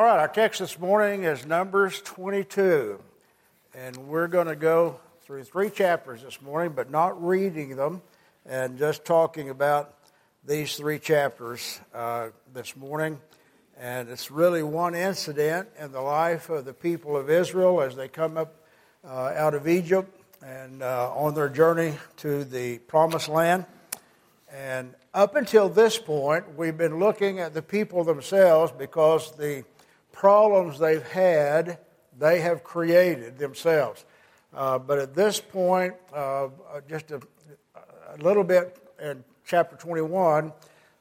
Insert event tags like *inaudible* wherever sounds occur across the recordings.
All right, our text this morning is Numbers 22. And we're going to go through three chapters this morning, but not reading them and just talking about these three chapters uh, this morning. And it's really one incident in the life of the people of Israel as they come up uh, out of Egypt and uh, on their journey to the promised land. And up until this point, we've been looking at the people themselves because the problems they've had, they have created themselves. Uh, but at this point, uh, just a, a, little bit in chapter 21,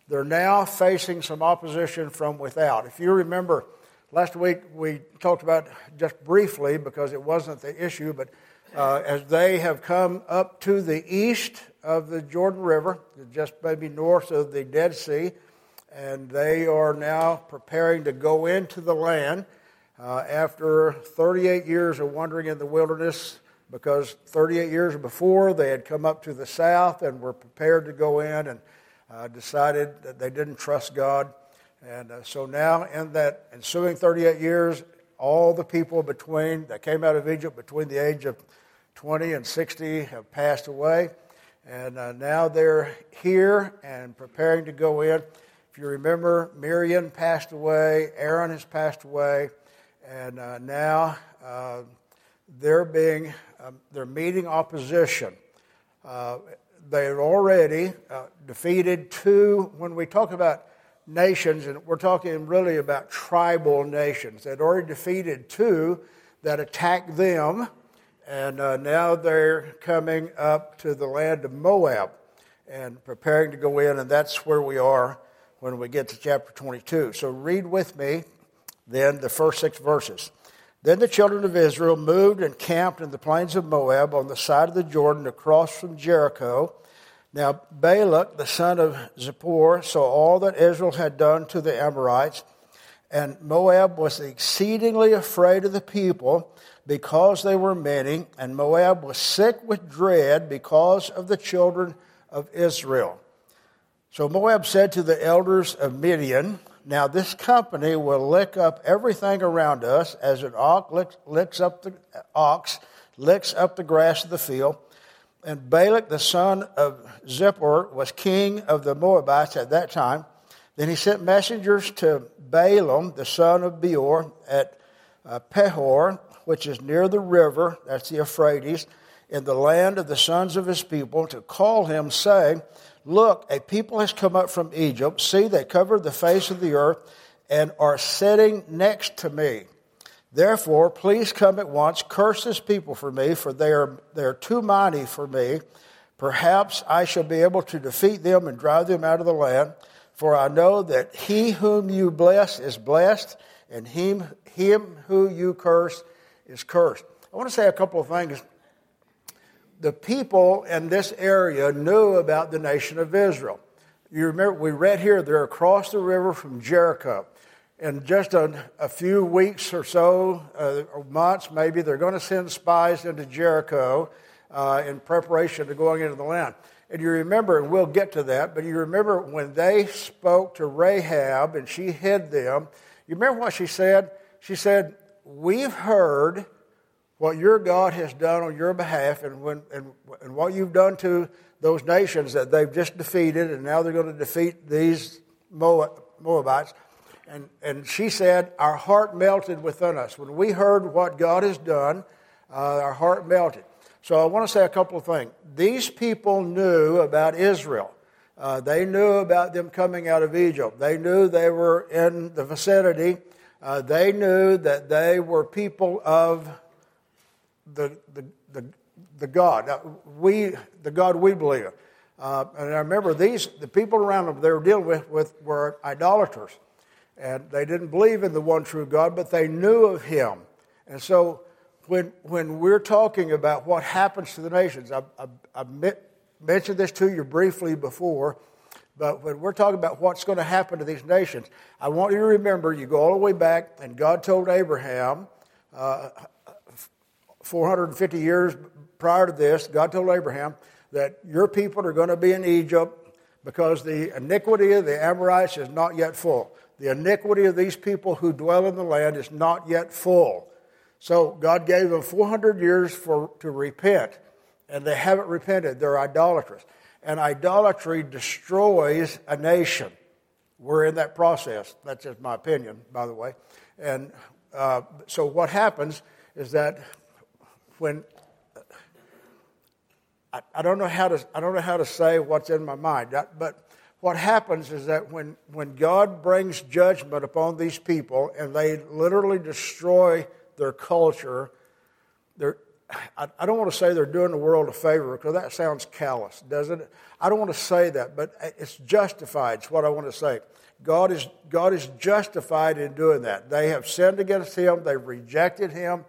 they're now facing some opposition from without. If you remember, last week we talked about just briefly because it wasn't the issue, but uh, as they have come up to the east of the Jordan River, just maybe north of the Dead Sea, and they are now preparing to go into the land uh, after 38 years of wandering in the wilderness. Because 38 years before, they had come up to the south and were prepared to go in and uh, decided that they didn't trust God. And uh, so now, in that ensuing 38 years, all the people between that came out of Egypt between the age of 20 and 60 have passed away. And uh, now they're here and preparing to go in you remember, Miriam passed away, Aaron has passed away, and uh, now uh, they're being um, they're meeting opposition. Uh, they're already uh, defeated two. When we talk about nations, and we're talking really about tribal nations, they'd already defeated two that attacked them, and uh, now they're coming up to the land of Moab and preparing to go in, and that's where we are when we get to chapter 22. So read with me then the first six verses. Then the children of Israel moved and camped in the plains of Moab on the side of the Jordan across from Jericho. Now Balak, the son of Zippor, saw all that Israel had done to the Amorites, and Moab was exceedingly afraid of the people because they were many, and Moab was sick with dread because of the children of Israel. So Moab said to the elders of Midian, Now this company will lick up everything around us as an ox licks, licks up the ox licks up the grass of the field. And Balak, the son of Zippor, was king of the Moabites at that time. Then he sent messengers to Balaam, the son of Beor, at uh, Pethor, which is near the river, that's the Euphrates, in the land of the sons of his people, to call him, saying, Look, a people has come up from Egypt. See, they covered the face of the earth and are sitting next to me. Therefore, please come at once, curse this people for me, for they are, they are too mighty for me. Perhaps I shall be able to defeat them and drive them out of the land. For I know that he whom you bless is blessed, and him, him who you curse is cursed. I want to say a couple of things the people in this area knew about the nation of Israel. You remember, we read here, they're across the river from Jericho. In just a, a few weeks or so, uh, or months maybe, they're going to send spies into Jericho uh, in preparation to going into the land. And you remember, and we'll get to that, but you remember when they spoke to Rahab and she hid them, you remember what she said? She said, We've heard what your God has done on your behalf and, when, and, and what you've done to those nations that they've just defeated, and now they're going to defeat these Moabites. And, and she said, Our heart melted within us. When we heard what God has done, uh, our heart melted. So I want to say a couple of things. These people knew about Israel. Uh, they knew about them coming out of Egypt. They knew they were in the vicinity. Uh, they knew that they were people of the, the, the, the God. We, the God we believe in. Uh, and I remember these, the people around them they were dealing with, with were idolaters. And they didn't believe in the one true God, but they knew of Him. And so when, when we're talking about what happens to the nations, I, I, I mentioned this to you briefly before, but when we're talking about what's going to happen to these nations, I want you to remember you go all the way back, and God told Abraham, uh, 450 years prior to this, God told Abraham that your people are going to be in Egypt because the iniquity of the Amorites is not yet full. The iniquity of these people who dwell in the land is not yet full. So God gave them 400 years for, to repent, and they haven't repented. They're idolatrous. And idolatry destroys a nation. We're in that process. That's just my opinion, by the way. And uh, so what happens is that when I, I, don't know how to I don't know how to say what's in my mind, but what happens is that when, when God brings judgment upon these people and they literally destroy their culture, they're, I, I don't want to say they're doing the world a favor because that sounds callous, doesn't it? I don't want to say that, but it's justified, it's what I want to say. God is, God is justified in doing that. They have sinned against Him, they've rejected Him,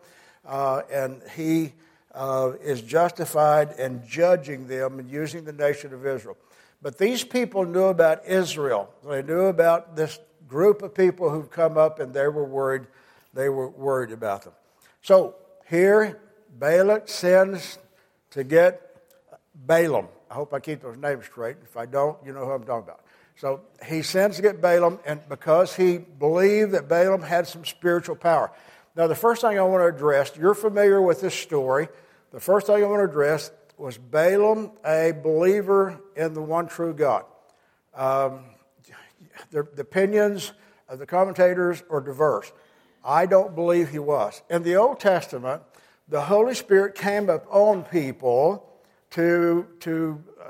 uh, and He uh, is justified in judging them and using the nation of Israel. But these people knew about Israel. They knew about this group of people who've come up and they were worried. They were worried about them. So here, Balak sends to get Balaam. I hope I keep those names straight. If I don't, you know who I'm talking about. So he sends to get Balaam, and because he believed that Balaam had some spiritual power. Now, the first thing I want to address, you're familiar with this story. The first thing I want to address was Balaam a believer in the one true God? Um, the, the opinions of the commentators are diverse. I don't believe he was. In the Old Testament, the Holy Spirit came upon people to, to uh,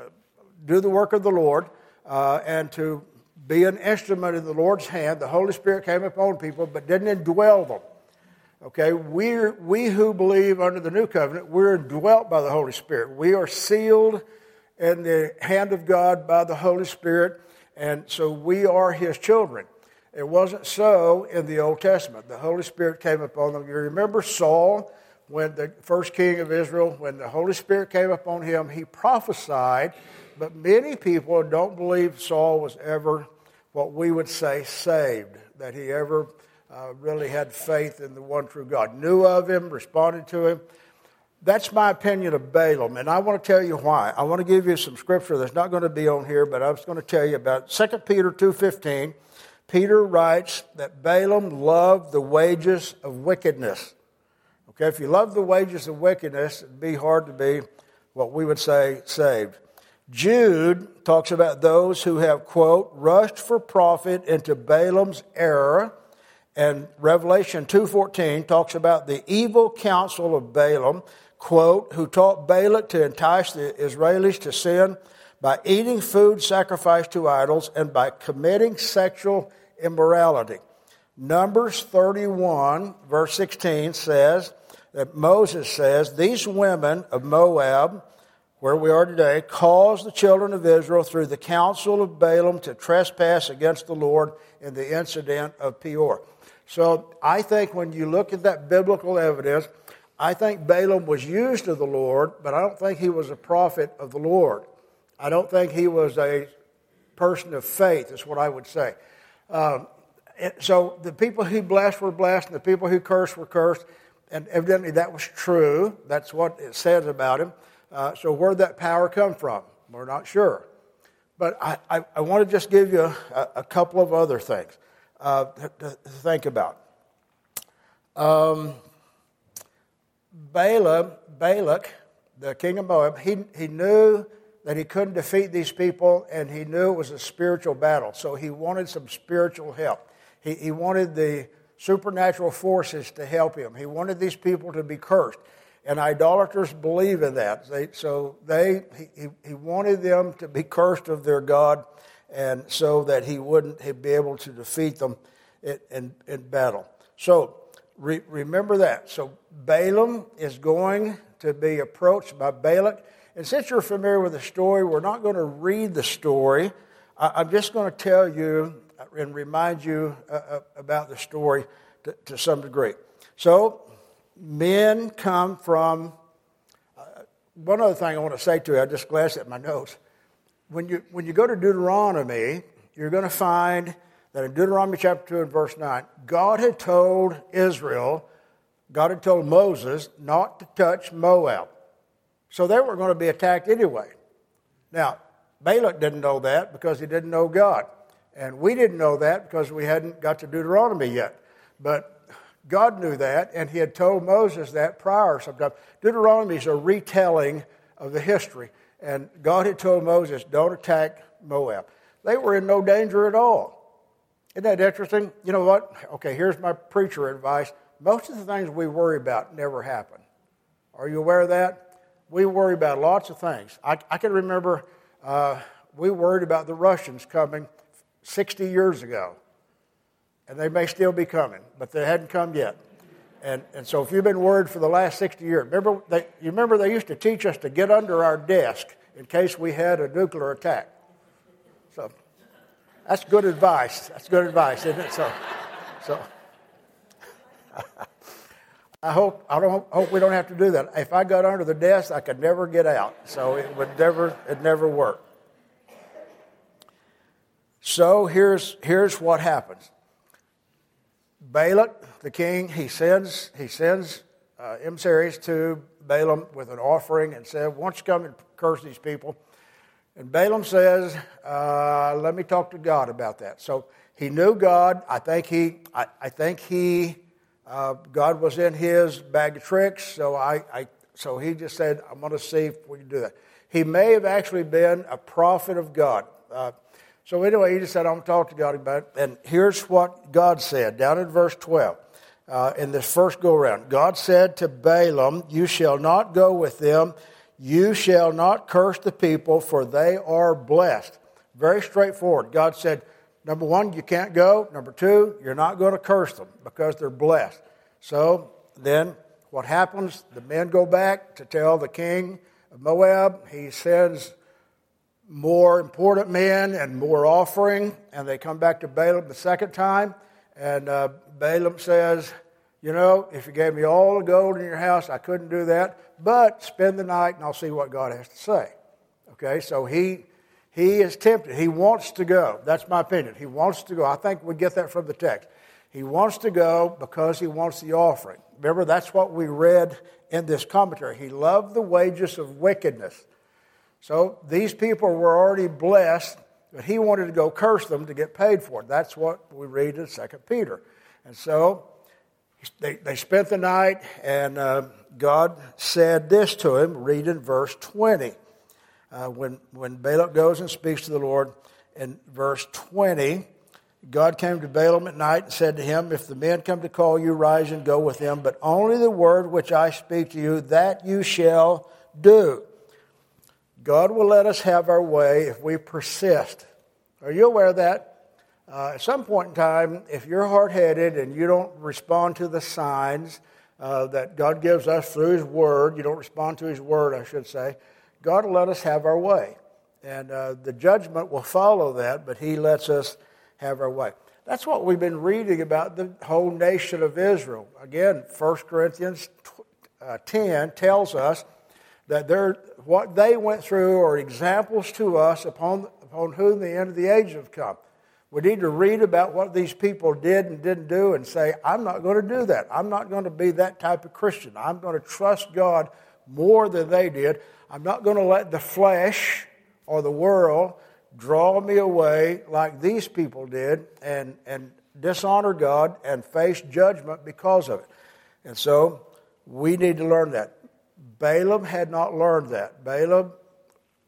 do the work of the Lord uh, and to be an instrument in the Lord's hand. The Holy Spirit came upon people but didn't indwell them. Okay, we we who believe under the new covenant, we're dwelt by the Holy Spirit. We are sealed in the hand of God by the Holy Spirit, and so we are His children. It wasn't so in the Old Testament. The Holy Spirit came upon them. You remember Saul, when the first king of Israel, when the Holy Spirit came upon him, he prophesied, but many people don't believe Saul was ever what we would say saved, that he ever uh, really had faith in the one true God, knew of him, responded to him. That's my opinion of Balaam, and I want to tell you why. I want to give you some scripture that's not going to be on here, but I was going to tell you about 2 Peter 2.15. Peter writes that Balaam loved the wages of wickedness. Okay, if you love the wages of wickedness, it'd be hard to be what we would say saved. Jude talks about those who have, quote, rushed for profit into Balaam's error and Revelation 2:14 talks about the evil counsel of Balaam, quote, who taught Balak to entice the Israelis to sin by eating food sacrificed to idols and by committing sexual immorality. Numbers 31 verse 16 says that Moses says, These women of Moab, where we are today, caused the children of Israel through the counsel of Balaam to trespass against the Lord in the incident of Peor. So I think when you look at that biblical evidence, I think Balaam was used of the Lord, but I don't think he was a prophet of the Lord. I don't think he was a person of faith, is what I would say. Um, so the people who blessed were blessed, and the people who cursed were cursed, and evidently that was true. That's what it says about him. Uh, so where'd that power come from? We're not sure. But I, I, I want to just give you a, a couple of other things uh, to, think about. Um, Balaam, Balak, the king of Moab, he, he knew that he couldn't defeat these people, and he knew it was a spiritual battle. So he wanted some spiritual help. He, he wanted the supernatural forces to help him. He wanted these people to be cursed. And idolaters believe in that. They, so they, he, he wanted them to be cursed of their God and so that he wouldn't be able to defeat them in, in, battle. So re, remember that. So Balaam is going to be approached by Balak. And since you're familiar with the story, we're not going to read the story. I, am just going to tell you and remind you uh, uh, about the story to, to, some degree. So, men come from. Uh, one other thing I want to say to you, I just glanced at my notes when you, when you go to Deuteronomy, you're going to find that in Deuteronomy chapter 2 and verse 9, God had told Israel, God had told Moses not to touch Moab. So they were going to be attacked anyway. Now, Balak didn't know that because he didn't know God. And we didn't know that because we hadn't got to Deuteronomy yet. But God knew that, and He had told Moses that prior sometime. Deuteronomy is a retelling of the history. And God had told Moses, don't attack Moab. They were in no danger at all. Isn't that interesting? You know what? Okay, here's my preacher advice. Most of the things we worry about never happen. Are you aware of that? We worry about lots of things. I, I can remember uh, we worried about the Russians coming 60 years ago, and they may still be coming, but they hadn't come yet. And, and so if you've been worried for the last 60 years, remember they, you remember they used to teach us to get under our desk in case we had a nuclear attack. So that's good advice. That's good advice, isn't it? So, so *laughs* I hope I don't hope we don't have to do that. If I got under the desk, I could never get out. So it would never it never work. So here's here's what happens. Balak, the king, he sends he sends uh, emissaries to Balaam with an offering and said, "Why don't you come and curse these people?" And Balaam says, uh, "Let me talk to God about that." So he knew God. I think he, I, I think he, uh, God was in his bag of tricks. So I, I, so he just said, "I'm going to see if we can do that." He may have actually been a prophet of God. Uh, so anyway, he just said, "I'm going to talk to God about it." And here's what God said down in verse 12. Uh, in this first go around, God said to Balaam, "You shall not go with them." You shall not curse the people, for they are blessed. Very straightforward. God said, number one, you can't go. Number two, you're not going to curse them because they're blessed. So then what happens? The men go back to tell the king of Moab. He sends more important men and more offering, and they come back to Balaam the second time. And uh, Balaam says, you know, if you gave me all the gold in your house, I couldn't do that, but spend the night and I'll see what God has to say. Okay, so he he is tempted. He wants to go. That's my opinion. He wants to go. I think we get that from the text. He wants to go because he wants the offering. Remember, that's what we read in this commentary. He loved the wages of wickedness. So these people were already blessed, but he wanted to go curse them to get paid for it. That's what we read in 2 Peter. And so they, they spent the night, and uh, God said this to him. Read in verse 20. Uh, when, when Balak goes and speaks to the Lord, in verse 20, God came to Balaam at night and said to him, If the men come to call you, rise and go with them, but only the word which I speak to you, that you shall do. God will let us have our way if we persist. Are you aware of that? Uh, at some point in time, if you're hard headed and you don't respond to the signs uh, that God gives us through His Word, you don't respond to His Word, I should say, God will let us have our way. And uh, the judgment will follow that, but He lets us have our way. That's what we've been reading about the whole nation of Israel. Again, 1 Corinthians uh, 10 tells us that what they went through are examples to us upon, upon whom the end of the age have come. We need to read about what these people did and didn't do and say, I'm not going to do that. I'm not going to be that type of Christian. I'm going to trust God more than they did. I'm not going to let the flesh or the world draw me away like these people did and, and dishonor God and face judgment because of it. And so we need to learn that. Balaam had not learned that. Balaam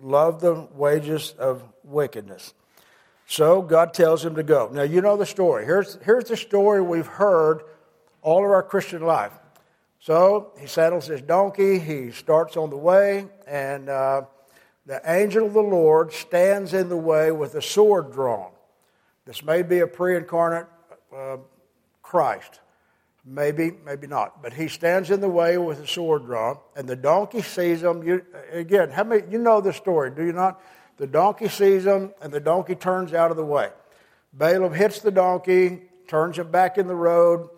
loved the wages of wickedness. So God tells him to go. Now, you know the story. Here's, here's the story we've heard all of our Christian life. So he saddles his donkey, he starts on the way, and uh, the angel of the Lord stands in the way with a sword drawn. This may be a pre incarnate uh, Christ. Maybe, maybe not. But he stands in the way with a sword drawn, and the donkey sees him. You, again, how many, you know the story, do you not? The donkey sees him, and the donkey turns out of the way. Balaam hits the donkey, turns him back in the road.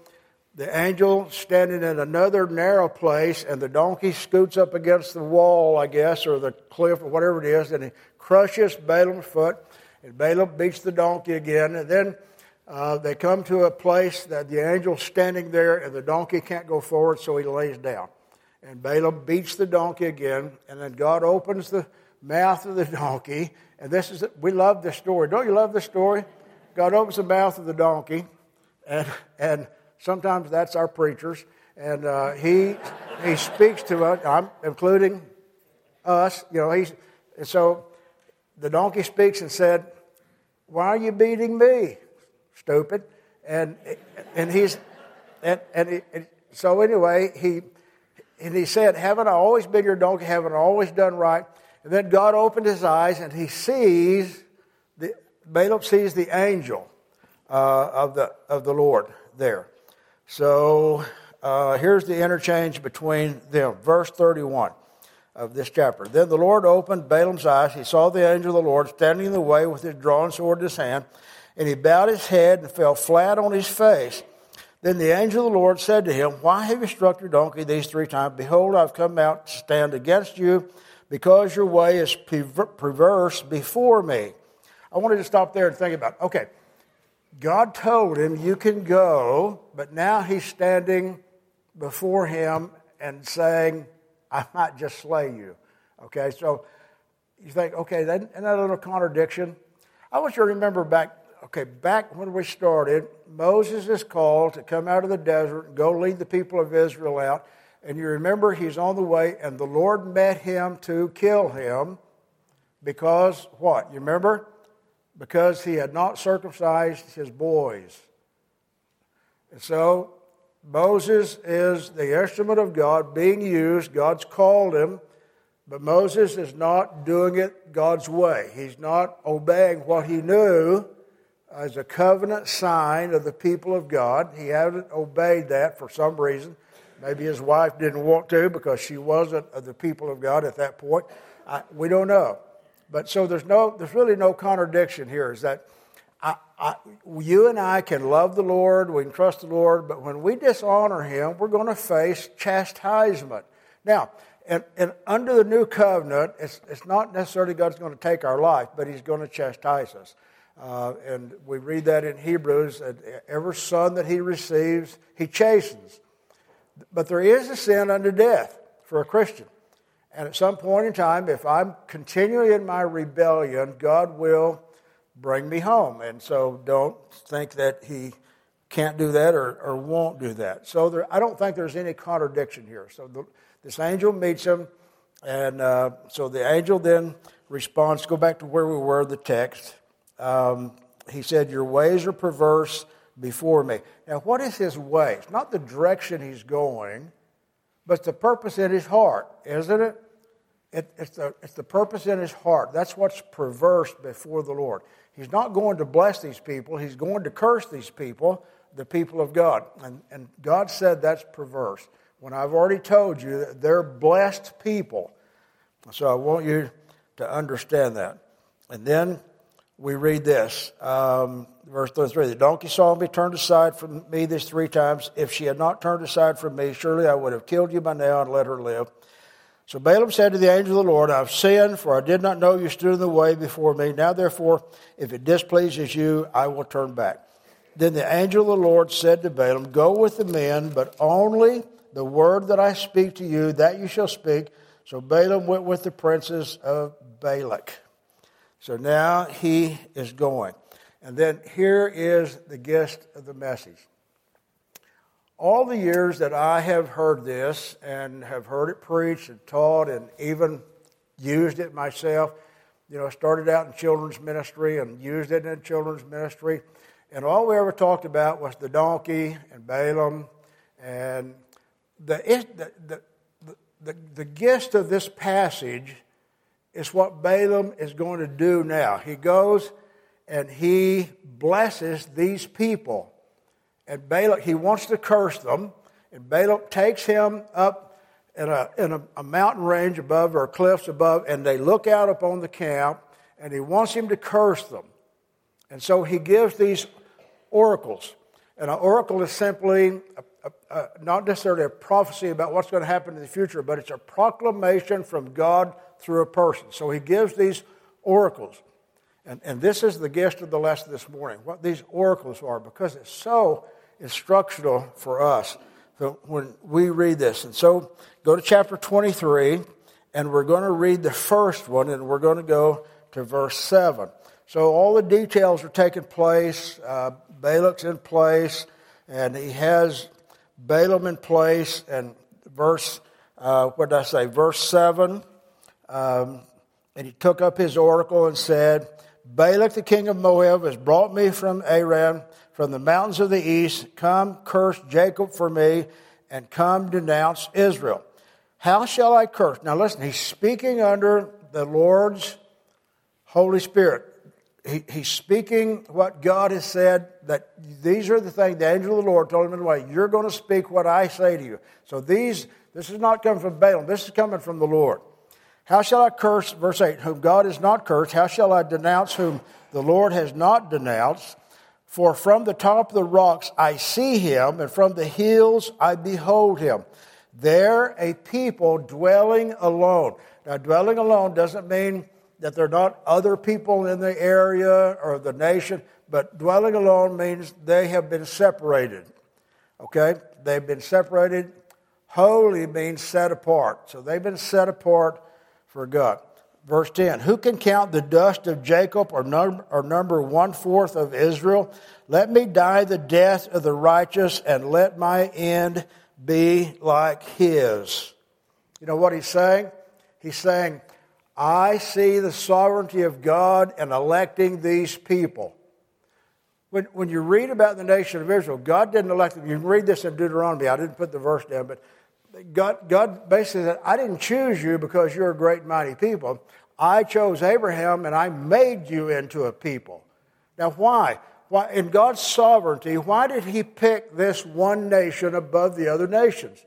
The angel standing in another narrow place, and the donkey scoots up against the wall, I guess, or the cliff, or whatever it is, and he crushes Balaam's foot. And Balaam beats the donkey again. And then uh, they come to a place that the angel's standing there, and the donkey can't go forward, so he lays down. And Balaam beats the donkey again, and then God opens the mouth of the *laughs* donkey. And this is, we love this story. Don't you love this story? God opens the mouth of the donkey, and, and sometimes that's our preachers, and uh, he, he speaks to us, I'm including us, you know, he's, and so the donkey speaks and said, Why are you beating me, stupid? And, and he's, and, and, he, and so anyway, he, and he said, Haven't I always been your donkey? Haven't I always done right? And then God opened his eyes and he sees, the, Balaam sees the angel uh, of, the, of the Lord there. So uh, here's the interchange between them. Verse 31 of this chapter. Then the Lord opened Balaam's eyes. He saw the angel of the Lord standing in the way with his drawn sword in his hand, and he bowed his head and fell flat on his face. Then the angel of the Lord said to him, Why have you struck your donkey these three times? Behold, I've come out to stand against you because your way is perverse before me. I wanted to stop there and think about okay, God told him, You can go, but now he's standing before him and saying, I might just slay you. Okay, so you think, okay, isn't that a little contradiction? I want you to remember back, okay, back when we started, Moses is called to come out of the desert and go lead the people of Israel out. And you remember he's on the way, and the Lord met him to kill him because what? You remember? Because he had not circumcised his boys. And so Moses is the instrument of God being used. God's called him, but Moses is not doing it God's way. He's not obeying what he knew as a covenant sign of the people of God. He hadn't obeyed that for some reason. Maybe his wife didn't want to because she wasn't of the people of God at that point. I, we don't know. But so there's no, there's really no contradiction here. Is that I, I, you and I can love the Lord, we can trust the Lord, but when we dishonor Him, we're going to face chastisement. Now, and, and under the new covenant, it's, it's not necessarily God's going to take our life, but He's going to chastise us. Uh, and we read that in Hebrews that every son that He receives, He chastens. But there is a sin unto death for a Christian. And at some point in time, if I'm continually in my rebellion, God will bring me home. And so don't think that he can't do that or, or won't do that. So there, I don't think there's any contradiction here. So the, this angel meets him, and uh, so the angel then responds. Go back to where we were, the text. Um, he said, Your ways are perverse before me. Now, what is his way? It's not the direction he's going, but the purpose in his heart, isn't it? it it's, the, it's the purpose in his heart. That's what's perverse before the Lord. He's not going to bless these people, he's going to curse these people, the people of God. And, and God said that's perverse. When I've already told you that they're blessed people. So I want you to understand that. And then we read this, um, verse 33 The donkey saw me, turned aside from me these three times. If she had not turned aside from me, surely I would have killed you by now and let her live. So Balaam said to the angel of the Lord, I have sinned, for I did not know you stood in the way before me. Now, therefore, if it displeases you, I will turn back. Then the angel of the Lord said to Balaam, Go with the men, but only the word that I speak to you, that you shall speak. So Balaam went with the princes of Balak. So now he is going. And then here is the gist of the message all the years that I have heard this and have heard it preached and taught and even used it myself, you know, started out in children's ministry and used it in children's ministry. And all we ever talked about was the donkey and Balaam. And the, the, the, the, the gist of this passage is what Balaam is going to do now. He goes and he blesses these people and Balak, he wants to curse them. And Balak takes him up in a, in a, a mountain range above or cliffs above, and they look out upon the camp, and he wants him to curse them. And so he gives these oracles. And an oracle is simply a, a, not necessarily a prophecy about what's going to happen in the future, but it's a proclamation from God through a person. So he gives these oracles. And, and this is the gist of the lesson this morning, what these oracles are, because it's so instructional for us so when we read this. And so go to chapter 23, and we're going to read the first one, and we're going to go to verse 7. So all the details are taking place. Uh, Balak's in place, and he has Balaam in place. And verse, uh, what did I say? Verse 7. Um, and he took up his oracle and said, Balak the king of Moab has brought me from Aram, from the mountains of the east. Come, curse Jacob for me, and come denounce Israel. How shall I curse? Now listen, he's speaking under the Lord's Holy Spirit. He, he's speaking what God has said, that these are the things the angel of the Lord told him in the way. You're going to speak what I say to you. So these, this is not coming from Balaam, this is coming from the Lord. How shall I curse, verse 8, whom God has not cursed? How shall I denounce whom the Lord has not denounced? For from the top of the rocks I see him, and from the hills I behold him. There a people dwelling alone. Now, dwelling alone doesn't mean that there are not other people in the area or the nation, but dwelling alone means they have been separated. Okay? They've been separated. Holy means set apart. So they've been set apart for God. Verse 10 Who can count the dust of Jacob or number, or number one fourth of Israel? Let me die the death of the righteous and let my end be like his. You know what he's saying? He's saying, I see the sovereignty of God in electing these people. When, when you read about the nation of Israel, God didn't elect them. You can read this in Deuteronomy. I didn't put the verse down, but God, God basically said, I didn't choose you because you're a great, mighty people. I chose Abraham and I made you into a people. Now, why? Why? In God's sovereignty, why did He pick this one nation above the other nations?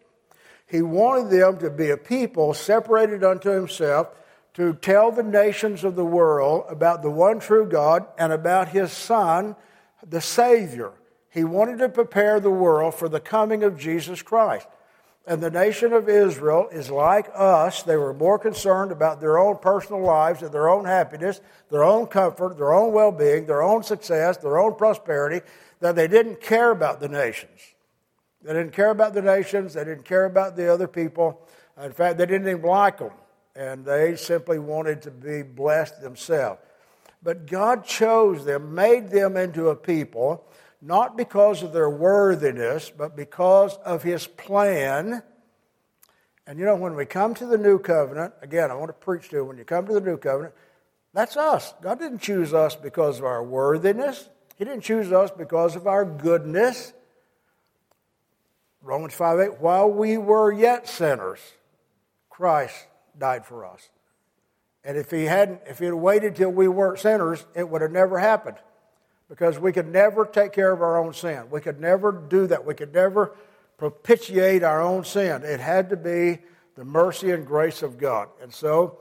He wanted them to be a people separated unto Himself to tell the nations of the world about the one true God and about His Son, the Savior. He wanted to prepare the world for the coming of Jesus Christ. And the nation of Israel is like us. They were more concerned about their own personal lives and their own happiness, their own comfort, their own well being, their own success, their own prosperity, that they didn't care about the nations. They didn't care about the nations. They didn't care about the other people. In fact, they didn't even like them. And they simply wanted to be blessed themselves. But God chose them, made them into a people not because of their worthiness, but because of his plan. And you know, when we come to the new covenant, again, I want to preach to you, when you come to the new covenant, that's us. God didn't choose us because of our worthiness, He didn't choose us because of our goodness. Romans 5 8, while we were yet sinners, Christ died for us. And if he hadn't, if he had waited till we weren't sinners, it would have never happened because we could never take care of our own sin. We could never do that. We could never propitiate our own sin. It had to be the mercy and grace of God. And so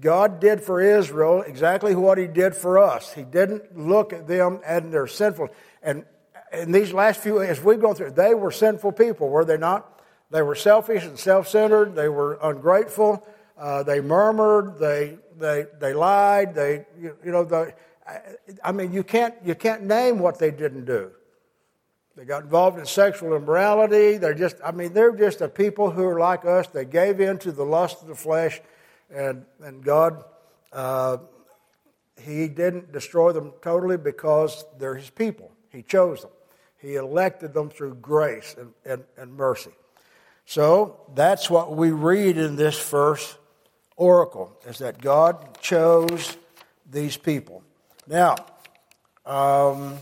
God did for Israel exactly what He did for us. He didn't look at them and their sinful. And in these last few, as we've gone through, they were sinful people, were they not? They were selfish and self centered. They were ungrateful. Uh, they murmured. They, they, they lied. They, you, you know, the, I mean, you can't, you can't name what they didn't do. They got involved in sexual immorality. They're just, I mean, they're just a people who are like us. They gave in to the lust of the flesh, and, and God, uh, He didn't destroy them totally because they're His people. He chose them, He elected them through grace and, and, and mercy. So that's what we read in this first oracle, is that God chose these people. Now, um,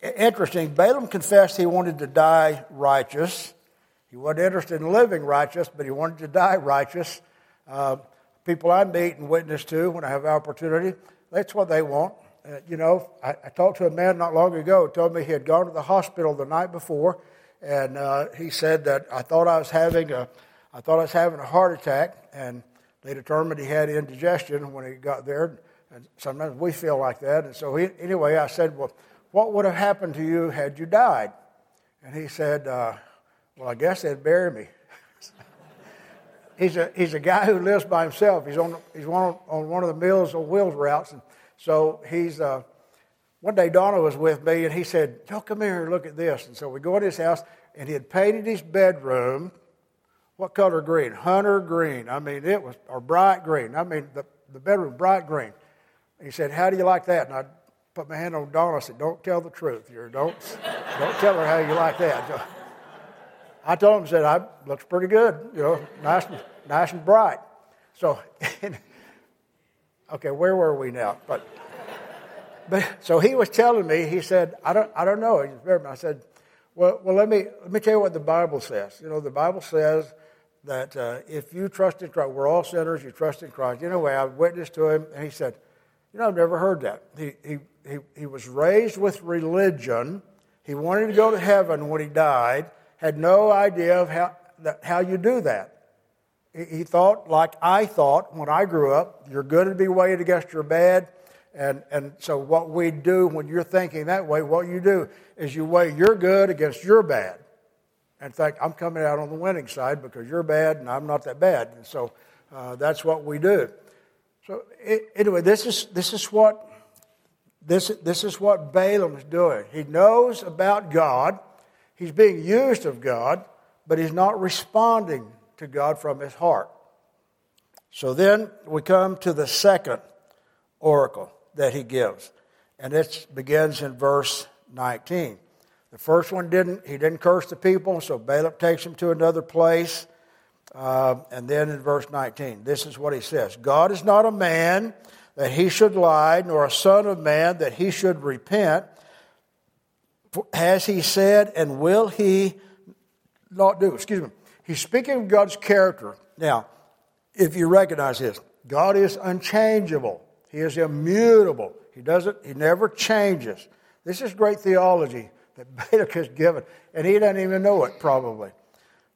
interesting, Balaam confessed he wanted to die righteous. He wasn't interested in living righteous, but he wanted to die righteous. Uh, people I meet and witness to when I have opportunity, that's what they want. Uh, you know, I, I, talked to a man not long ago who told me he had gone to the hospital the night before, and uh, he said that I thought I was having a, I thought I was having a heart attack, and they determined he had indigestion when he got there. And sometimes we feel like that. And so, he, anyway, I said, Well, what would have happened to you had you died? And he said, uh, Well, I guess they'd bury me. *laughs* he's, a, he's a guy who lives by himself. He's on, he's one, on one of the Meals on Wheels routes. And so, he's, uh, one day Donna was with me and he said, Yo, come here look at this. And so we go in his house and he had painted his bedroom. What color green? Hunter green. I mean, it was, or bright green. I mean, the, the bedroom bright green he said, How do you like that? And I put my hand on Donna. I said, Don't tell the truth. You don't, don't tell her how you like that. So I told him, said, I looks pretty good, you know, nice and, nice and bright. So, *laughs* okay, where were we now? But, but so he was telling me, he said, I don't, I don't know. I said, well, well, let me let me tell you what the Bible says. You know, the Bible says that uh, if you trust in Christ, we're all sinners. You trust in Christ. Anyway, I witnessed to him, and he said, "You know, I've never heard that." He he he, he was raised with religion. He wanted to go to heaven when he died. Had no idea of how that, how you do that. He, he thought like I thought when I grew up. You're good to be weighed against your bad. And, and so, what we do when you're thinking that way, what you do is you weigh your good against your bad. In fact, I'm coming out on the winning side because you're bad and I'm not that bad. And so, uh, that's what we do. So, anyway, this is, this, is what, this, this is what Balaam's doing. He knows about God, he's being used of God, but he's not responding to God from his heart. So, then we come to the second oracle that he gives. And it begins in verse 19. The first one didn't, he didn't curse the people, so Balaam takes him to another place. Uh, and then in verse 19, this is what he says God is not a man that he should lie, nor a son of man that he should repent. Has he said, and will he not do? Excuse me. He's speaking of God's character. Now, if you recognize this, God is unchangeable. He is immutable. He doesn't, he never changes. This is great theology that *laughs* Balak has given, and he doesn't even know it probably.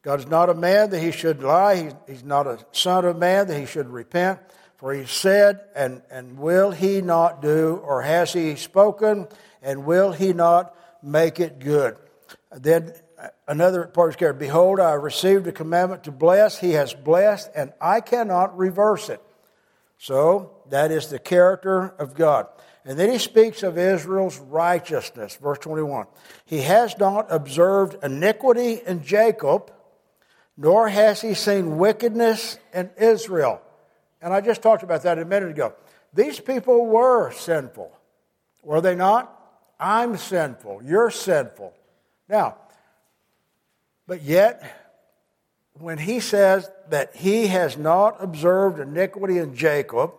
God is not a man that he should lie. He's, not a son of man that he should repent. For he said, and, and will he not do, or has he spoken, and will he not make it good? Then uh, another part is carried. Behold, I received a commandment to bless. He has blessed, and I cannot reverse it. So, that is the character of God. And then he speaks of Israel's righteousness, verse 21. He has not observed iniquity in Jacob, nor has he seen wickedness in Israel. And I just talked about that a minute ago. These people were sinful, were they not? I'm sinful. You're sinful. Now, but yet, when he says that he has not observed iniquity in Jacob,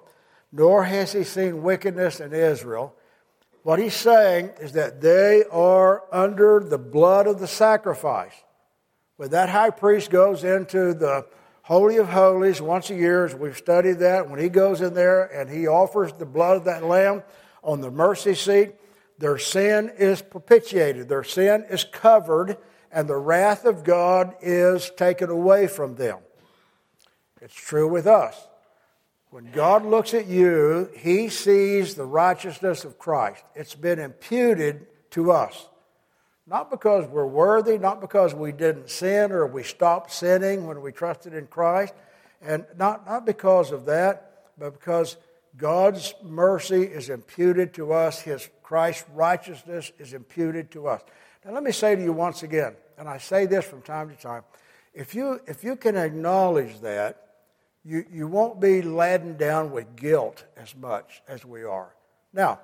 nor has he seen wickedness in Israel, what he's saying is that they are under the blood of the sacrifice. When that high priest goes into the Holy of Holies once a year, as we've studied that, when he goes in there and he offers the blood of that lamb on the mercy seat, their sin is propitiated, their sin is covered, and the wrath of God is taken away from them. It's true with us. When God looks at you, he sees the righteousness of Christ. It's been imputed to us. Not because we're worthy, not because we didn't sin or we stopped sinning when we trusted in Christ, and not, not because of that, but because God's mercy is imputed to us, His Christ's righteousness is imputed to us. Now, let me say to you once again, and I say this from time to time if you, if you can acknowledge that, you, you won't be laden down with guilt as much as we are. Now,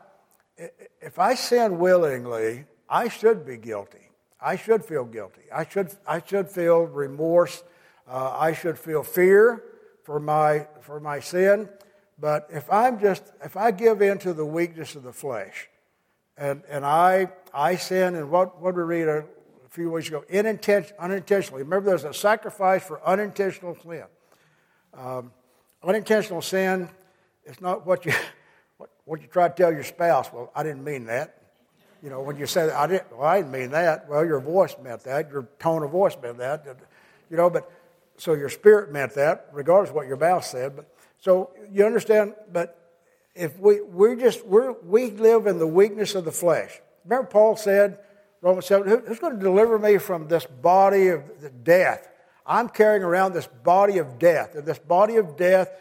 if I sin willingly, I should be guilty. I should feel guilty. I should, I should feel remorse. Uh, I should feel fear for my, for my sin. But if I'm just, if I give in to the weakness of the flesh, and, and I, I sin, and what, what we read a, few weeks ago, unintentionally, unintentionally. Remember, there's a sacrifice for unintentional sin. Um, unintentional sin is not what you, *laughs* what, what you try to tell your spouse. Well, I didn't mean that. You know, when you say, I didn't, well, I didn't mean that. Well, your voice meant that. Your tone of voice meant that. You know, but so your spirit meant that, regardless of what your mouth said. But so you understand. But if we we're just we're we live in the weakness of the flesh. Remember, Paul said, Romans seven, who's going to deliver me from this body of death? I'm carrying around this body of death, and this body of death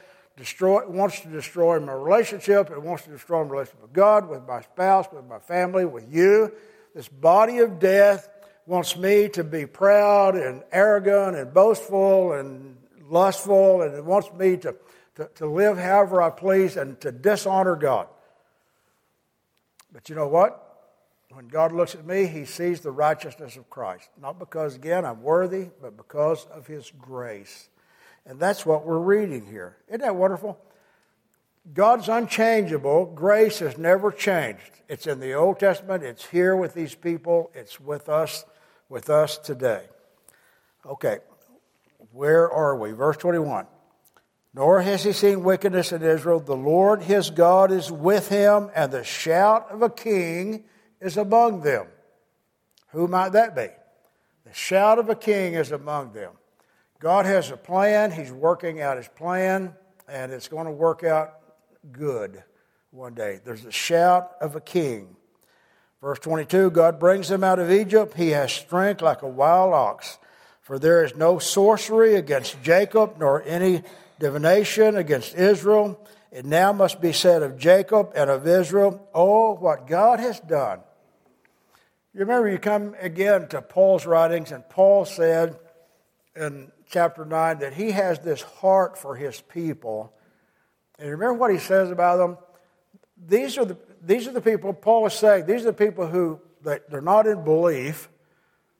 destroy, wants to destroy my relationship. It wants to destroy my relationship with God, with my spouse, with my family, with you. This body of death wants me to be proud and arrogant and boastful and lustful, and it wants me to, to, to live however I please and to dishonor God. But you know what? When God looks at me, he sees the righteousness of Christ. Not because, again, I'm worthy, but because of his grace. And that's what we're reading here. Isn't that wonderful? God's unchangeable. Grace has never changed. It's in the Old Testament, it's here with these people, it's with us, with us today. Okay, where are we? Verse 21. Nor has he seen wickedness in Israel. The Lord his God is with him, and the shout of a king is among them. Who might that be? The shout of a king is among them. God has a plan. He's working out his plan, and it's going to work out good one day. There's the shout of a king. Verse 22 God brings them out of Egypt. He has strength like a wild ox. For there is no sorcery against Jacob, nor any divination against Israel. It now must be said of Jacob and of Israel, Oh, what God has done. You remember, you come again to Paul's writings, and Paul said in chapter 9 that he has this heart for his people. And remember what he says about them? These are the, these are the people, Paul is saying, these are the people who, they're not in belief,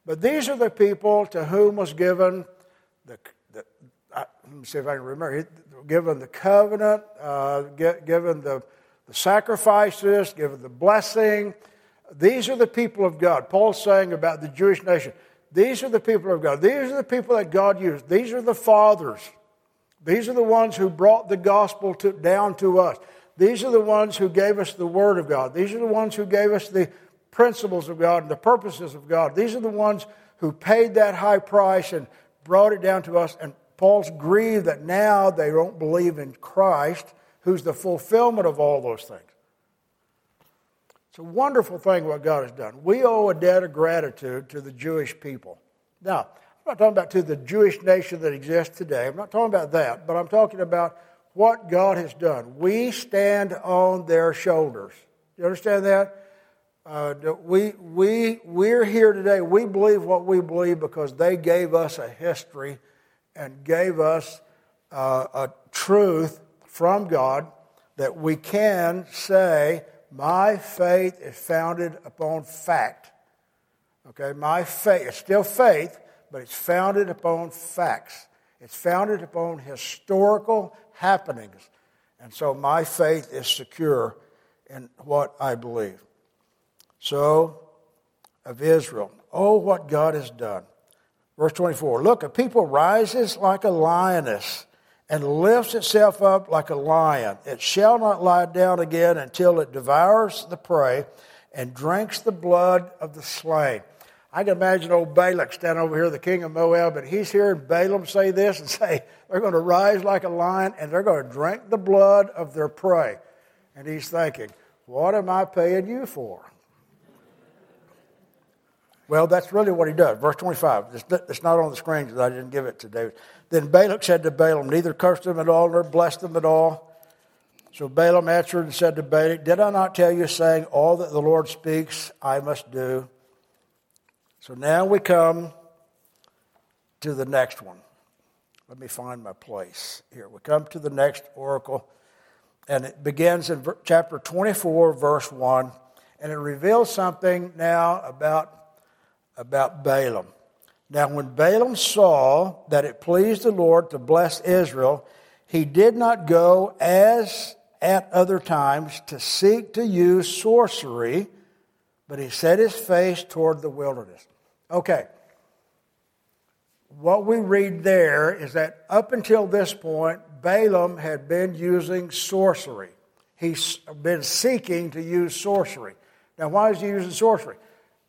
but these are the people to whom was given the, the uh, let me see if I can remember, given the covenant, uh, given the, the sacrifices, given the blessing. These are the people of God. Paul's saying about the Jewish nation, these are the people of God. These are the people that God used. These are the fathers. These are the ones who brought the gospel to, down to us. These are the ones who gave us the Word of God. These are the ones who gave us the principles of God and the purposes of God. These are the ones who paid that high price and brought it down to us. And Paul's grieved that now they don't believe in Christ, who's the fulfillment of all those things. It's a wonderful thing what God has done. We owe a debt of gratitude to the Jewish people. Now, I'm not talking about to the Jewish nation that exists today. I'm not talking about that, but I'm talking about what God has done. We stand on their shoulders. Do you understand that? Uh, we, we, we're here today. We believe what we believe because they gave us a history and gave us uh, a truth from God that we can say, My faith is founded upon fact. Okay, my faith, it's still faith, but it's founded upon facts. It's founded upon historical happenings. And so my faith is secure in what I believe. So, of Israel, oh, what God has done. Verse 24 Look, a people rises like a lioness and lifts itself up like a lion. It shall not lie down again until it devours the prey and drinks the blood of the slain. I can imagine old Balak standing over here, the king of Moab, and he's hearing Balaam say this and *laughs* say, they're going to rise like a lion and they're going to drink the blood of their prey. And he's thinking, what am I paying you for? Well, that's really what he does. Verse 25. It's not on the screen because I didn't give it to David. Then Balak said to Balaam, Neither cursed them at all nor blessed them at all. So Balaam answered and said to Balak, Did I not tell you, saying, All that the Lord speaks, I must do? So now we come to the next one. Let me find my place here. We come to the next oracle, and it begins in chapter 24, verse 1, and it reveals something now about about Balaam. Now, when Balaam saw that it pleased the Lord to bless Israel, he did not go as at other times to seek to use sorcery, but he set his face toward the wilderness. Okay. What we read there is that up until this point, Balaam had been using sorcery. He's been seeking to use sorcery. Now, why is he using sorcery?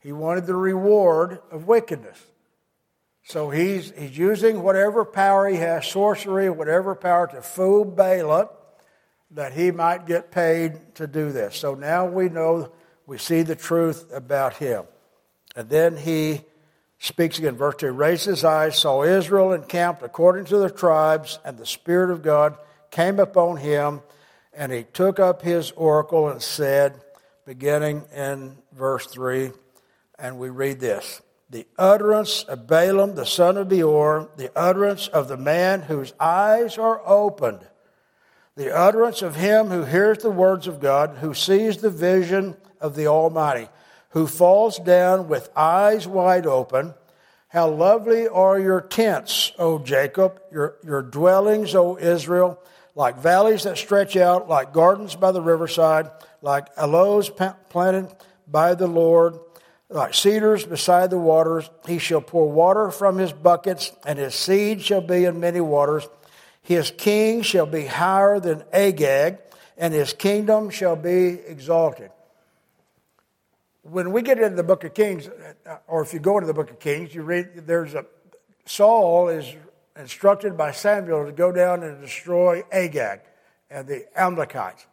He wanted the reward of wickedness. So he's, he's using whatever power he has, sorcery, whatever power to fool Balak, that he might get paid to do this. So now we know, we see the truth about him. And then he speaks again, verse 2 raised his eyes, saw Israel encamped according to their tribes, and the Spirit of God came upon him, and he took up his oracle and said, beginning in verse 3, and we read this The utterance of Balaam, the son of Beor, the utterance of the man whose eyes are opened, the utterance of him who hears the words of God, who sees the vision of the Almighty, who falls down with eyes wide open. How lovely are your tents, O Jacob, your, your dwellings, O Israel, like valleys that stretch out, like gardens by the riverside, like aloes planted by the Lord, like cedars beside the waters. He shall pour water from his buckets, and his seed shall be in many waters. His king shall be higher than Agag, and his kingdom shall be exalted. When we get into the book of Kings, or if you go into the book of Kings, you read there's a Saul is instructed by Samuel to go down and destroy Agag and the Amalekites.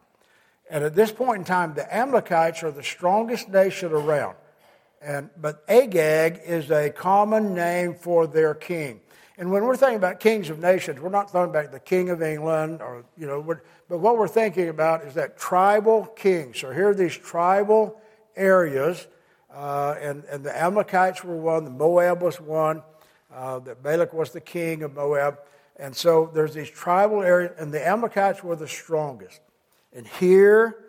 And at this point in time, the Amalekites are the strongest nation around. And, but Agag is a common name for their king. And when we're thinking about kings of nations, we're not talking about the king of England or, you know, but what we're thinking about is that tribal king. So here are these tribal areas, uh, and, and the Amalekites were one, the Moab was one, uh, that Balak was the king of Moab. And so there's these tribal areas, and the Amalekites were the strongest. And here,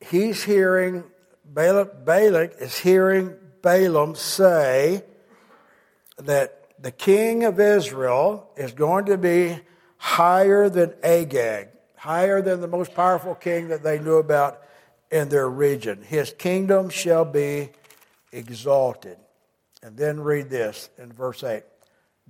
he's hearing, Balak, Balak is hearing Balaam say that the king of Israel is going to be higher than Agag, higher than the most powerful king that they knew about in their region. His kingdom shall be exalted. And then read this in verse 8.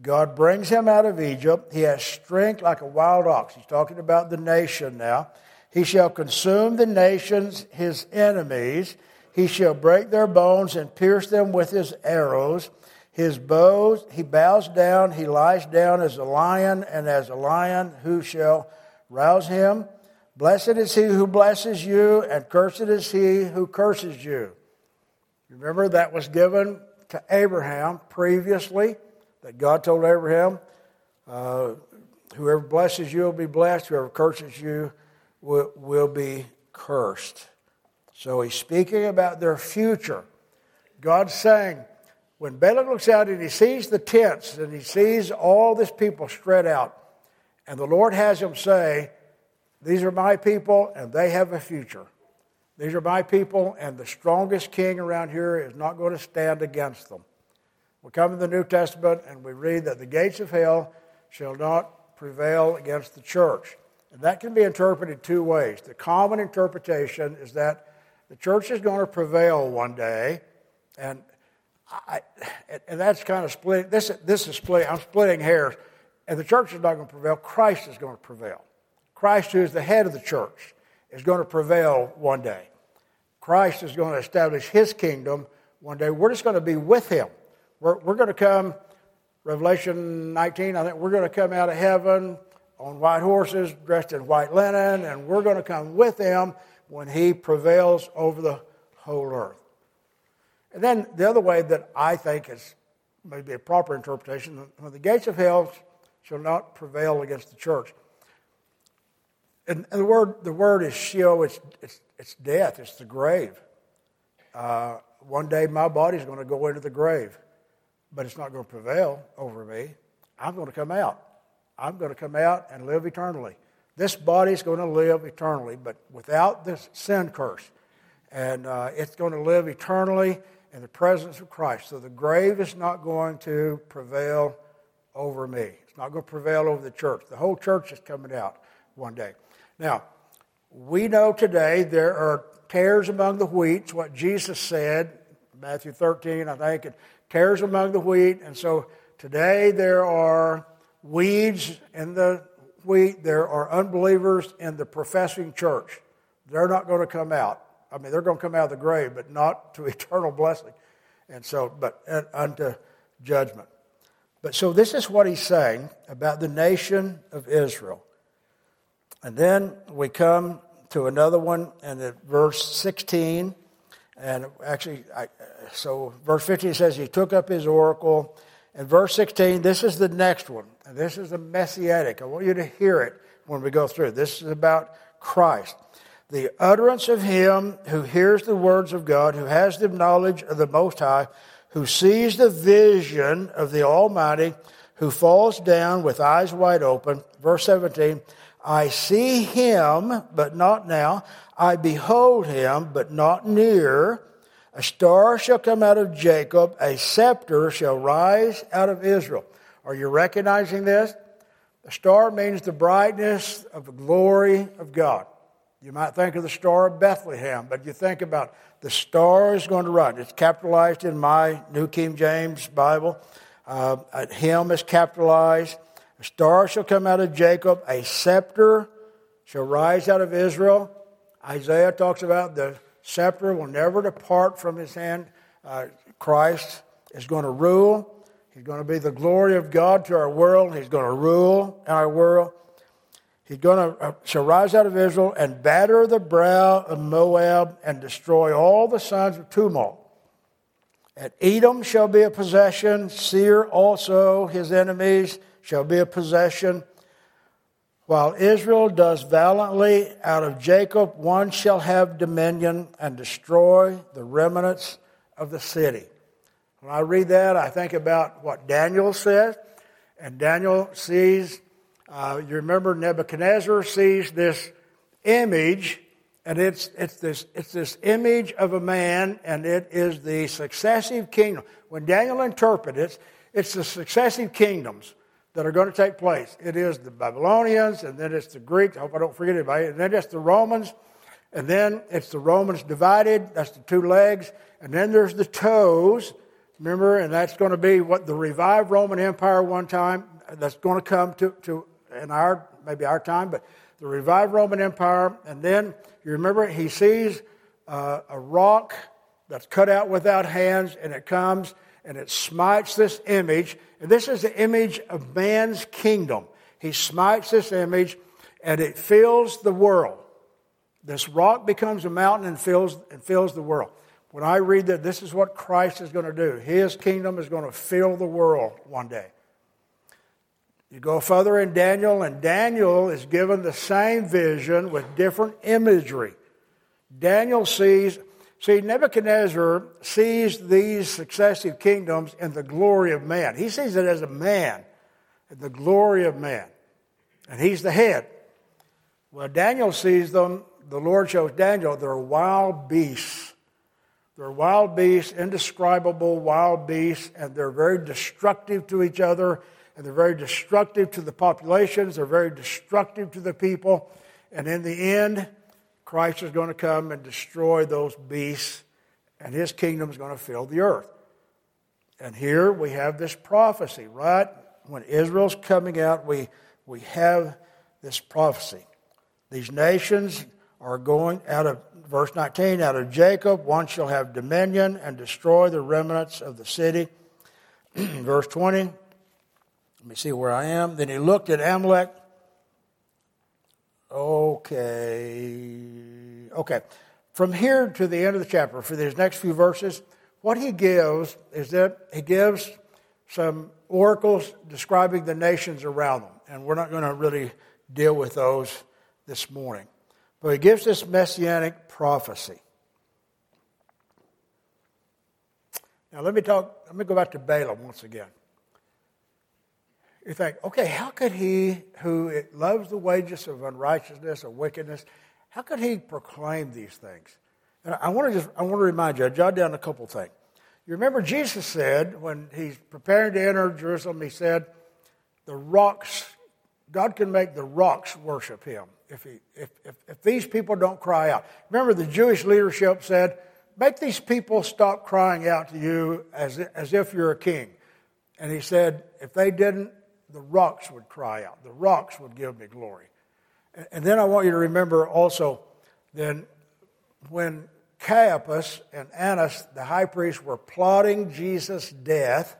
God brings him out of Egypt. He has strength like a wild ox. He's talking about the nation now. He shall consume the nations, his enemies. He shall break their bones and pierce them with his arrows. His bows, he bows down, he lies down as a lion, and as a lion, who shall rouse him? Blessed is he who blesses you, and cursed is he who curses you. Remember that was given to Abraham previously, that God told Abraham, uh, whoever blesses you will be blessed, whoever curses you will, will be cursed. So he's speaking about their future. God's saying, when Balak looks out and he sees the tents and he sees all this people spread out, and the Lord has him say, These are my people and they have a future. These are my people, and the strongest king around here is not going to stand against them. We come in the New Testament and we read that the gates of hell shall not prevail against the church. And that can be interpreted two ways. The common interpretation is that the church is going to prevail one day, and I, and that's kind of split. This, this is split. I'm splitting hairs. And the church is not going to prevail. Christ is going to prevail. Christ, who is the head of the church, is going to prevail one day. Christ is going to establish his kingdom one day. We're just going to be with him. We're, we're going to come, Revelation 19, I think we're going to come out of heaven on white horses, dressed in white linen, and we're going to come with him when he prevails over the whole earth. And then the other way that I think is maybe a proper interpretation when the gates of hell shall not prevail against the church. And, and the word the word is Sheol, it's, it's, it's death, it's the grave. Uh, one day my body's going to go into the grave, but it's not going to prevail over me. I'm going to come out. I'm going to come out and live eternally. This body's going to live eternally, but without this sin curse. And uh, it's going to live eternally in the presence of Christ. So the grave is not going to prevail over me. It's not going to prevail over the church. The whole church is coming out one day. Now, we know today there are tares among the wheat. What Jesus said, Matthew 13, I think, and tares among the wheat. And so today there are weeds in the wheat. There are unbelievers in the professing church. They're not going to come out. I mean, they're going to come out of the grave, but not to *laughs* eternal blessing. And so, but unto judgment. But so this is what he's saying about the nation of Israel. And then we come to another one, and at verse 16, and actually, I, so verse 15 says he took up his oracle. And verse 16, this is the next one, and this is the messianic. I want you to hear it when we go through. This is about Christ the utterance of him who hears the words of God, who has the knowledge of the Most High, who sees the vision of the Almighty, who falls down with eyes wide open. Verse 17, I see him, but not now. I behold him, but not near. A star shall come out of Jacob, a scepter shall rise out of Israel. Are you recognizing this? The star means the brightness of the glory of God. You might think of the star of Bethlehem, but you think about the star is going to rise. It's capitalized in my New King James Bible. Uh, him is capitalized. A star shall come out of Jacob, a scepter shall rise out of Israel. Isaiah talks about the scepter will never depart from his hand. Uh, Christ is going to rule. He's going to be the glory of God to our world. He's going to rule our world. He's going to uh, shall rise out of Israel and batter the brow of Moab and destroy all the sons of tumult. And Edom shall be a possession. Seir also, his enemies, shall be a possession. While Israel does valiantly, out of Jacob one shall have dominion and destroy the remnants of the city. When I read that, I think about what Daniel says. And Daniel sees, uh, you remember Nebuchadnezzar sees this image, and it's, it's, this, it's this image of a man, and it is the successive kingdom. When Daniel interprets it, it's the successive kingdoms that are going to take place. It is the Babylonians, and then it's the Greeks. I hope I don't forget anybody. And then it's the Romans, and then it's the Romans divided. That's the two legs. And then there's the toes. Remember, and that's going to be what the revived Roman Empire one time. That's going to come to, to in our maybe our time, but the revived Roman Empire. And then you remember he sees uh, a rock that's cut out without hands, and it comes and it smites this image. And this is the image of man's kingdom. He smites this image and it fills the world. This rock becomes a mountain and fills, and fills the world. When I read that, this is what Christ is going to do. His kingdom is going to fill the world one day. You go further in Daniel, and Daniel is given the same vision with different imagery. Daniel sees See, Nebuchadnezzar sees these successive kingdoms in the glory of man. He sees it as a man, in the glory of man. And he's the head. Well, Daniel sees them, the Lord shows Daniel, they're wild beasts. They're wild beasts, indescribable wild beasts, and they're very destructive to each other, and they're very destructive to the populations, they're very destructive to the people. And in the end, Christ is going to come and destroy those beasts, and his kingdom is going to fill the earth. And here we have this prophecy, right? When Israel's coming out, we, we have this prophecy. These nations are going out of, verse 19, out of Jacob, one shall have dominion and destroy the remnants of the city. *clears throat* verse 20, let me see where I am. Then he looked at Amalek Okay. Okay. From here to the end of the chapter, for these next few verses, what he gives is that he gives some oracles describing the nations around them. And we're not going to really deal with those this morning. But he gives this messianic prophecy. Now let me talk, let me go back to Balaam once again you think, okay, how could he who loves the wages of unrighteousness or wickedness, how could he proclaim these things? And I want to just I want to remind you, I jot down a couple things. You remember Jesus said when he's preparing to enter Jerusalem, he said, the rocks, God can make the rocks worship him if, he, if, if, if these people don't cry out. Remember the Jewish leadership said, make these people stop crying out to you as, as if you're a king. And he said, if they didn't, the rocks would cry out. The rocks would give me glory. And then I want you to remember also then when Caiaphas and Annas, the high priest, were plotting Jesus' death,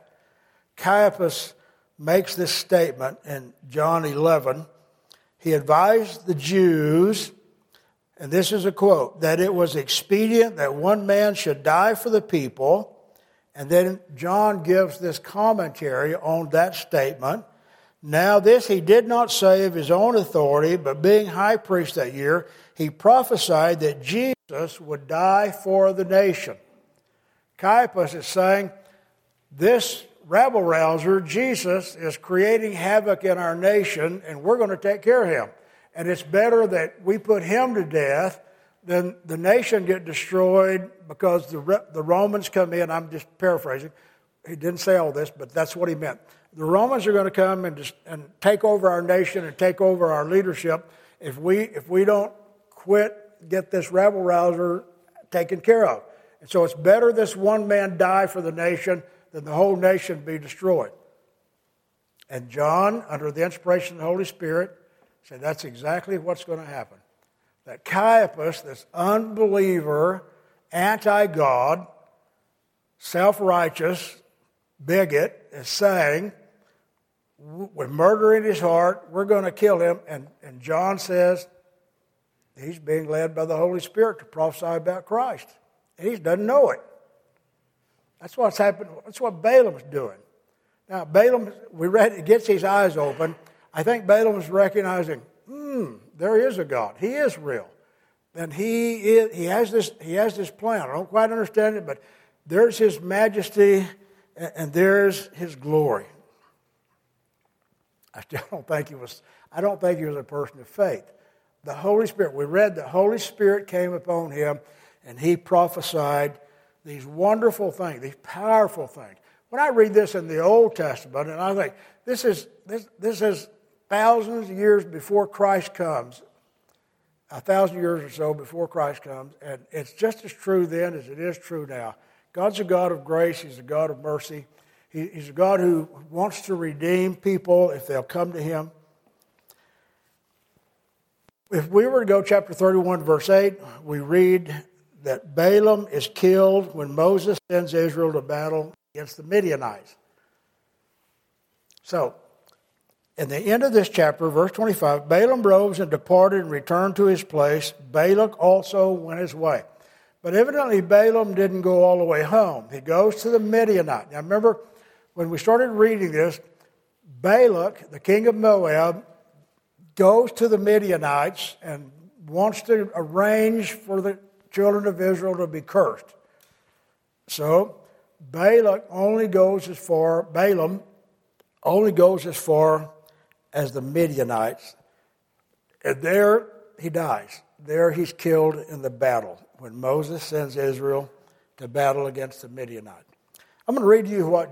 Caiaphas makes this statement in John 11. He advised the Jews, and this is a quote, that it was expedient that one man should die for the people. And then John gives this commentary on that statement. Now, this he did not say of his own authority, but being high priest that year, he prophesied that Jesus would die for the nation. Caiaphas is saying, This rabble rouser, Jesus, is creating havoc in our nation, and we're going to take care of him. And it's better that we put him to death than the nation get destroyed because the, the Romans come in. I'm just paraphrasing. He didn't say all this, but that's what he meant. The Romans are going to come and, just, and take over our nation and take over our leadership if we, if we don't quit, get this rabble rouser taken care of. And so it's better this one man die for the nation than the whole nation be destroyed. And John, under the inspiration of the Holy Spirit, said that's exactly what's going to happen. That Caiaphas, this unbeliever, anti God, self righteous bigot, is saying, with murder in his heart, we're going to kill him. And, and John says he's being led by the Holy Spirit to prophesy about Christ. And he doesn't know it. That's what's happening. That's what Balaam's doing. Now, Balaam, we read, gets his eyes open. I think Balaam's recognizing, hmm, there is a God. He is real. And he, is, he, has this, he has this plan. I don't quite understand it, but there's his majesty and, and there's his glory. I still don't think he was, I don't think he was a person of faith. The Holy Spirit, we read the Holy Spirit came upon him and he prophesied these wonderful things, these powerful things. When I read this in the Old Testament, and I think this is, this, this is thousands of years before Christ comes, a thousand years or so before Christ comes, and it's just as true then as it is true now. God's a God of grace, He's a God of mercy. He, he's a God who wants to redeem people if they'll come to Him. If we were to go chapter 31, verse 8, we read that Balaam is killed when Moses sends Israel to battle against the Midianites. So, in the end of this chapter, verse 25, Balaam rose and departed and returned to his place. Balak also went his way. But evidently, Balaam didn't go all the way home. He goes to the Midianite. Now, remember, when we started reading this, Balak, the king of Moab, goes to the Midianites and wants to arrange for the children of Israel to be cursed. So Balak only goes as far, Balaam only goes as far as the Midianites. And there he dies. There he's killed in the battle when Moses sends Israel to battle against the Midianites. I'm going to read you what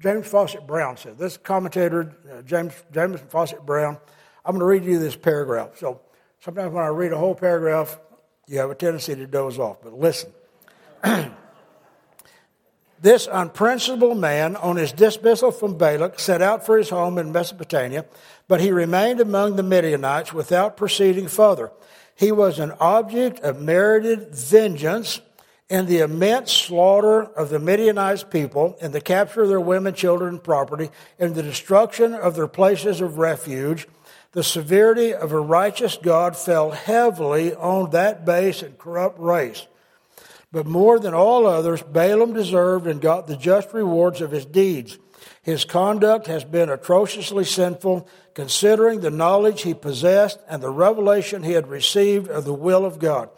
James Fausset Brown said. This commentator, uh, James, James Fausset Brown, I'm going to read you this paragraph. So sometimes when I read a whole paragraph, you have a tendency to doze off. But listen. *clears throat* This unprincipled man, on his dismissal from Balak, set out for his home in Mesopotamia, but he remained among the Midianites without proceeding further. He was an object of merited vengeance in the immense slaughter of the Midianite people, in the capture of their women, children, and property, in the destruction of their places of refuge. The severity of a righteous God fell heavily on that base and corrupt race. But more than all others, Balaam deserved and got the just rewards of his deeds. His conduct has been atrociously sinful, considering the knowledge he possessed and the revelation he had received of the will of God.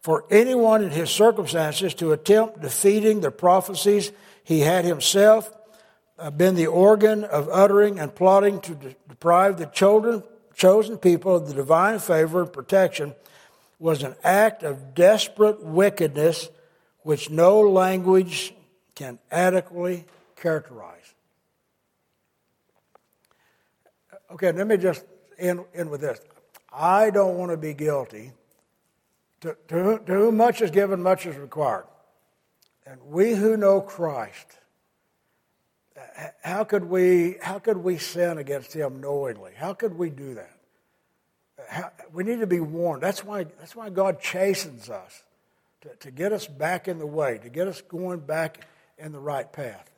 For anyone in his circumstances to attempt defeating the prophecies he had himself uh, been the organ of uttering and plotting to deprive the children, chosen people of the divine favor and protection was an act of desperate wickedness which no language can adequately characterize. Okay, let me just end, end with this. I don't want to be guilty. To, to, to whom much is given, much is required. And we who know Christ, how could we, how could we sin against him knowingly? How could we do that? How, we need to be warned. That's why, that's why God chastens us to, to get us back in the way, to get us going back in the right path.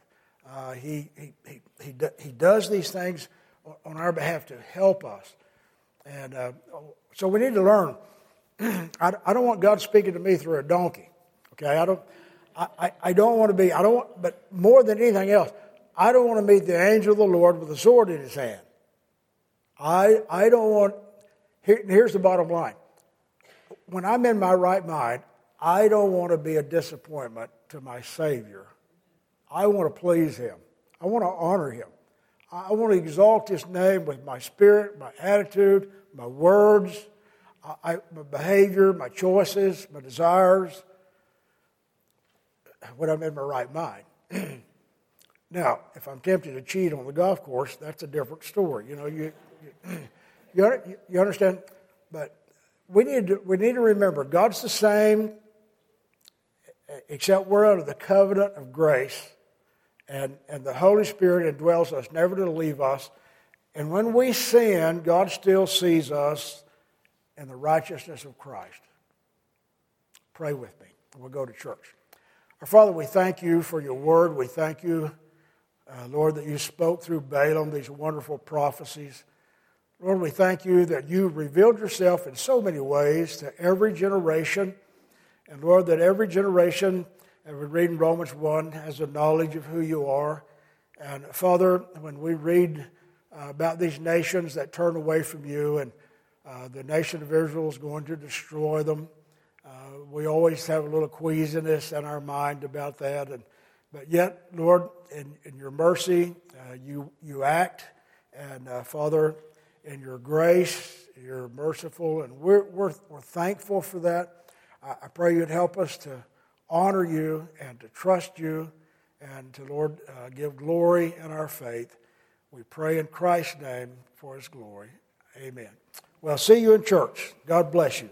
Uh, he, he, he, he, he does these things on our behalf to help us. And uh, so we need to learn. *clears throat* I, I don't want God speaking to me through a donkey. Okay, I don't. I, I don't want to be. I don't. Want, but more than anything else, I don't want to meet the angel of the Lord with a sword in his hand. I I don't want. Here, here's the bottom line. When I'm in my right mind, I don't want to be a disappointment to my Savior. I want to please Him. I want to honor Him. I want to exalt His name with my spirit, my attitude, my words, I, my behavior, my choices, my desires, when I'm in my right mind. *clears throat* now, if I'm tempted to cheat on the golf course, that's a different story. You know, you, you, you understand? But we need, to, we need to remember God's the same, except we're under the covenant of grace, and, and the Holy Spirit indwells us, never to leave us. And when we sin, God still sees us in the righteousness of Christ. Pray with me. We'll go to church. Our Father, we thank you for your word. We thank you, uh, Lord, that you spoke through Balaam these wonderful prophecies. Lord, we thank you that you revealed yourself in so many ways to every generation. And Lord, that every generation, as we read in Romans 1, has a knowledge of who you are. And Father, when we read uh, about these nations that turn away from you and uh, the nation of Israel is going to destroy them, uh, we always have a little queasiness in our mind about that. And, but yet, Lord, in, in your mercy, uh, you, you act. And uh, Father, in your grace, you're merciful. And we're, we're, we're thankful for that. I, I pray you'd help us to honor you and to trust you and to, Lord, uh, give glory in our faith. We pray in Christ's name for his glory. Amen. Well, see you in church. God bless you.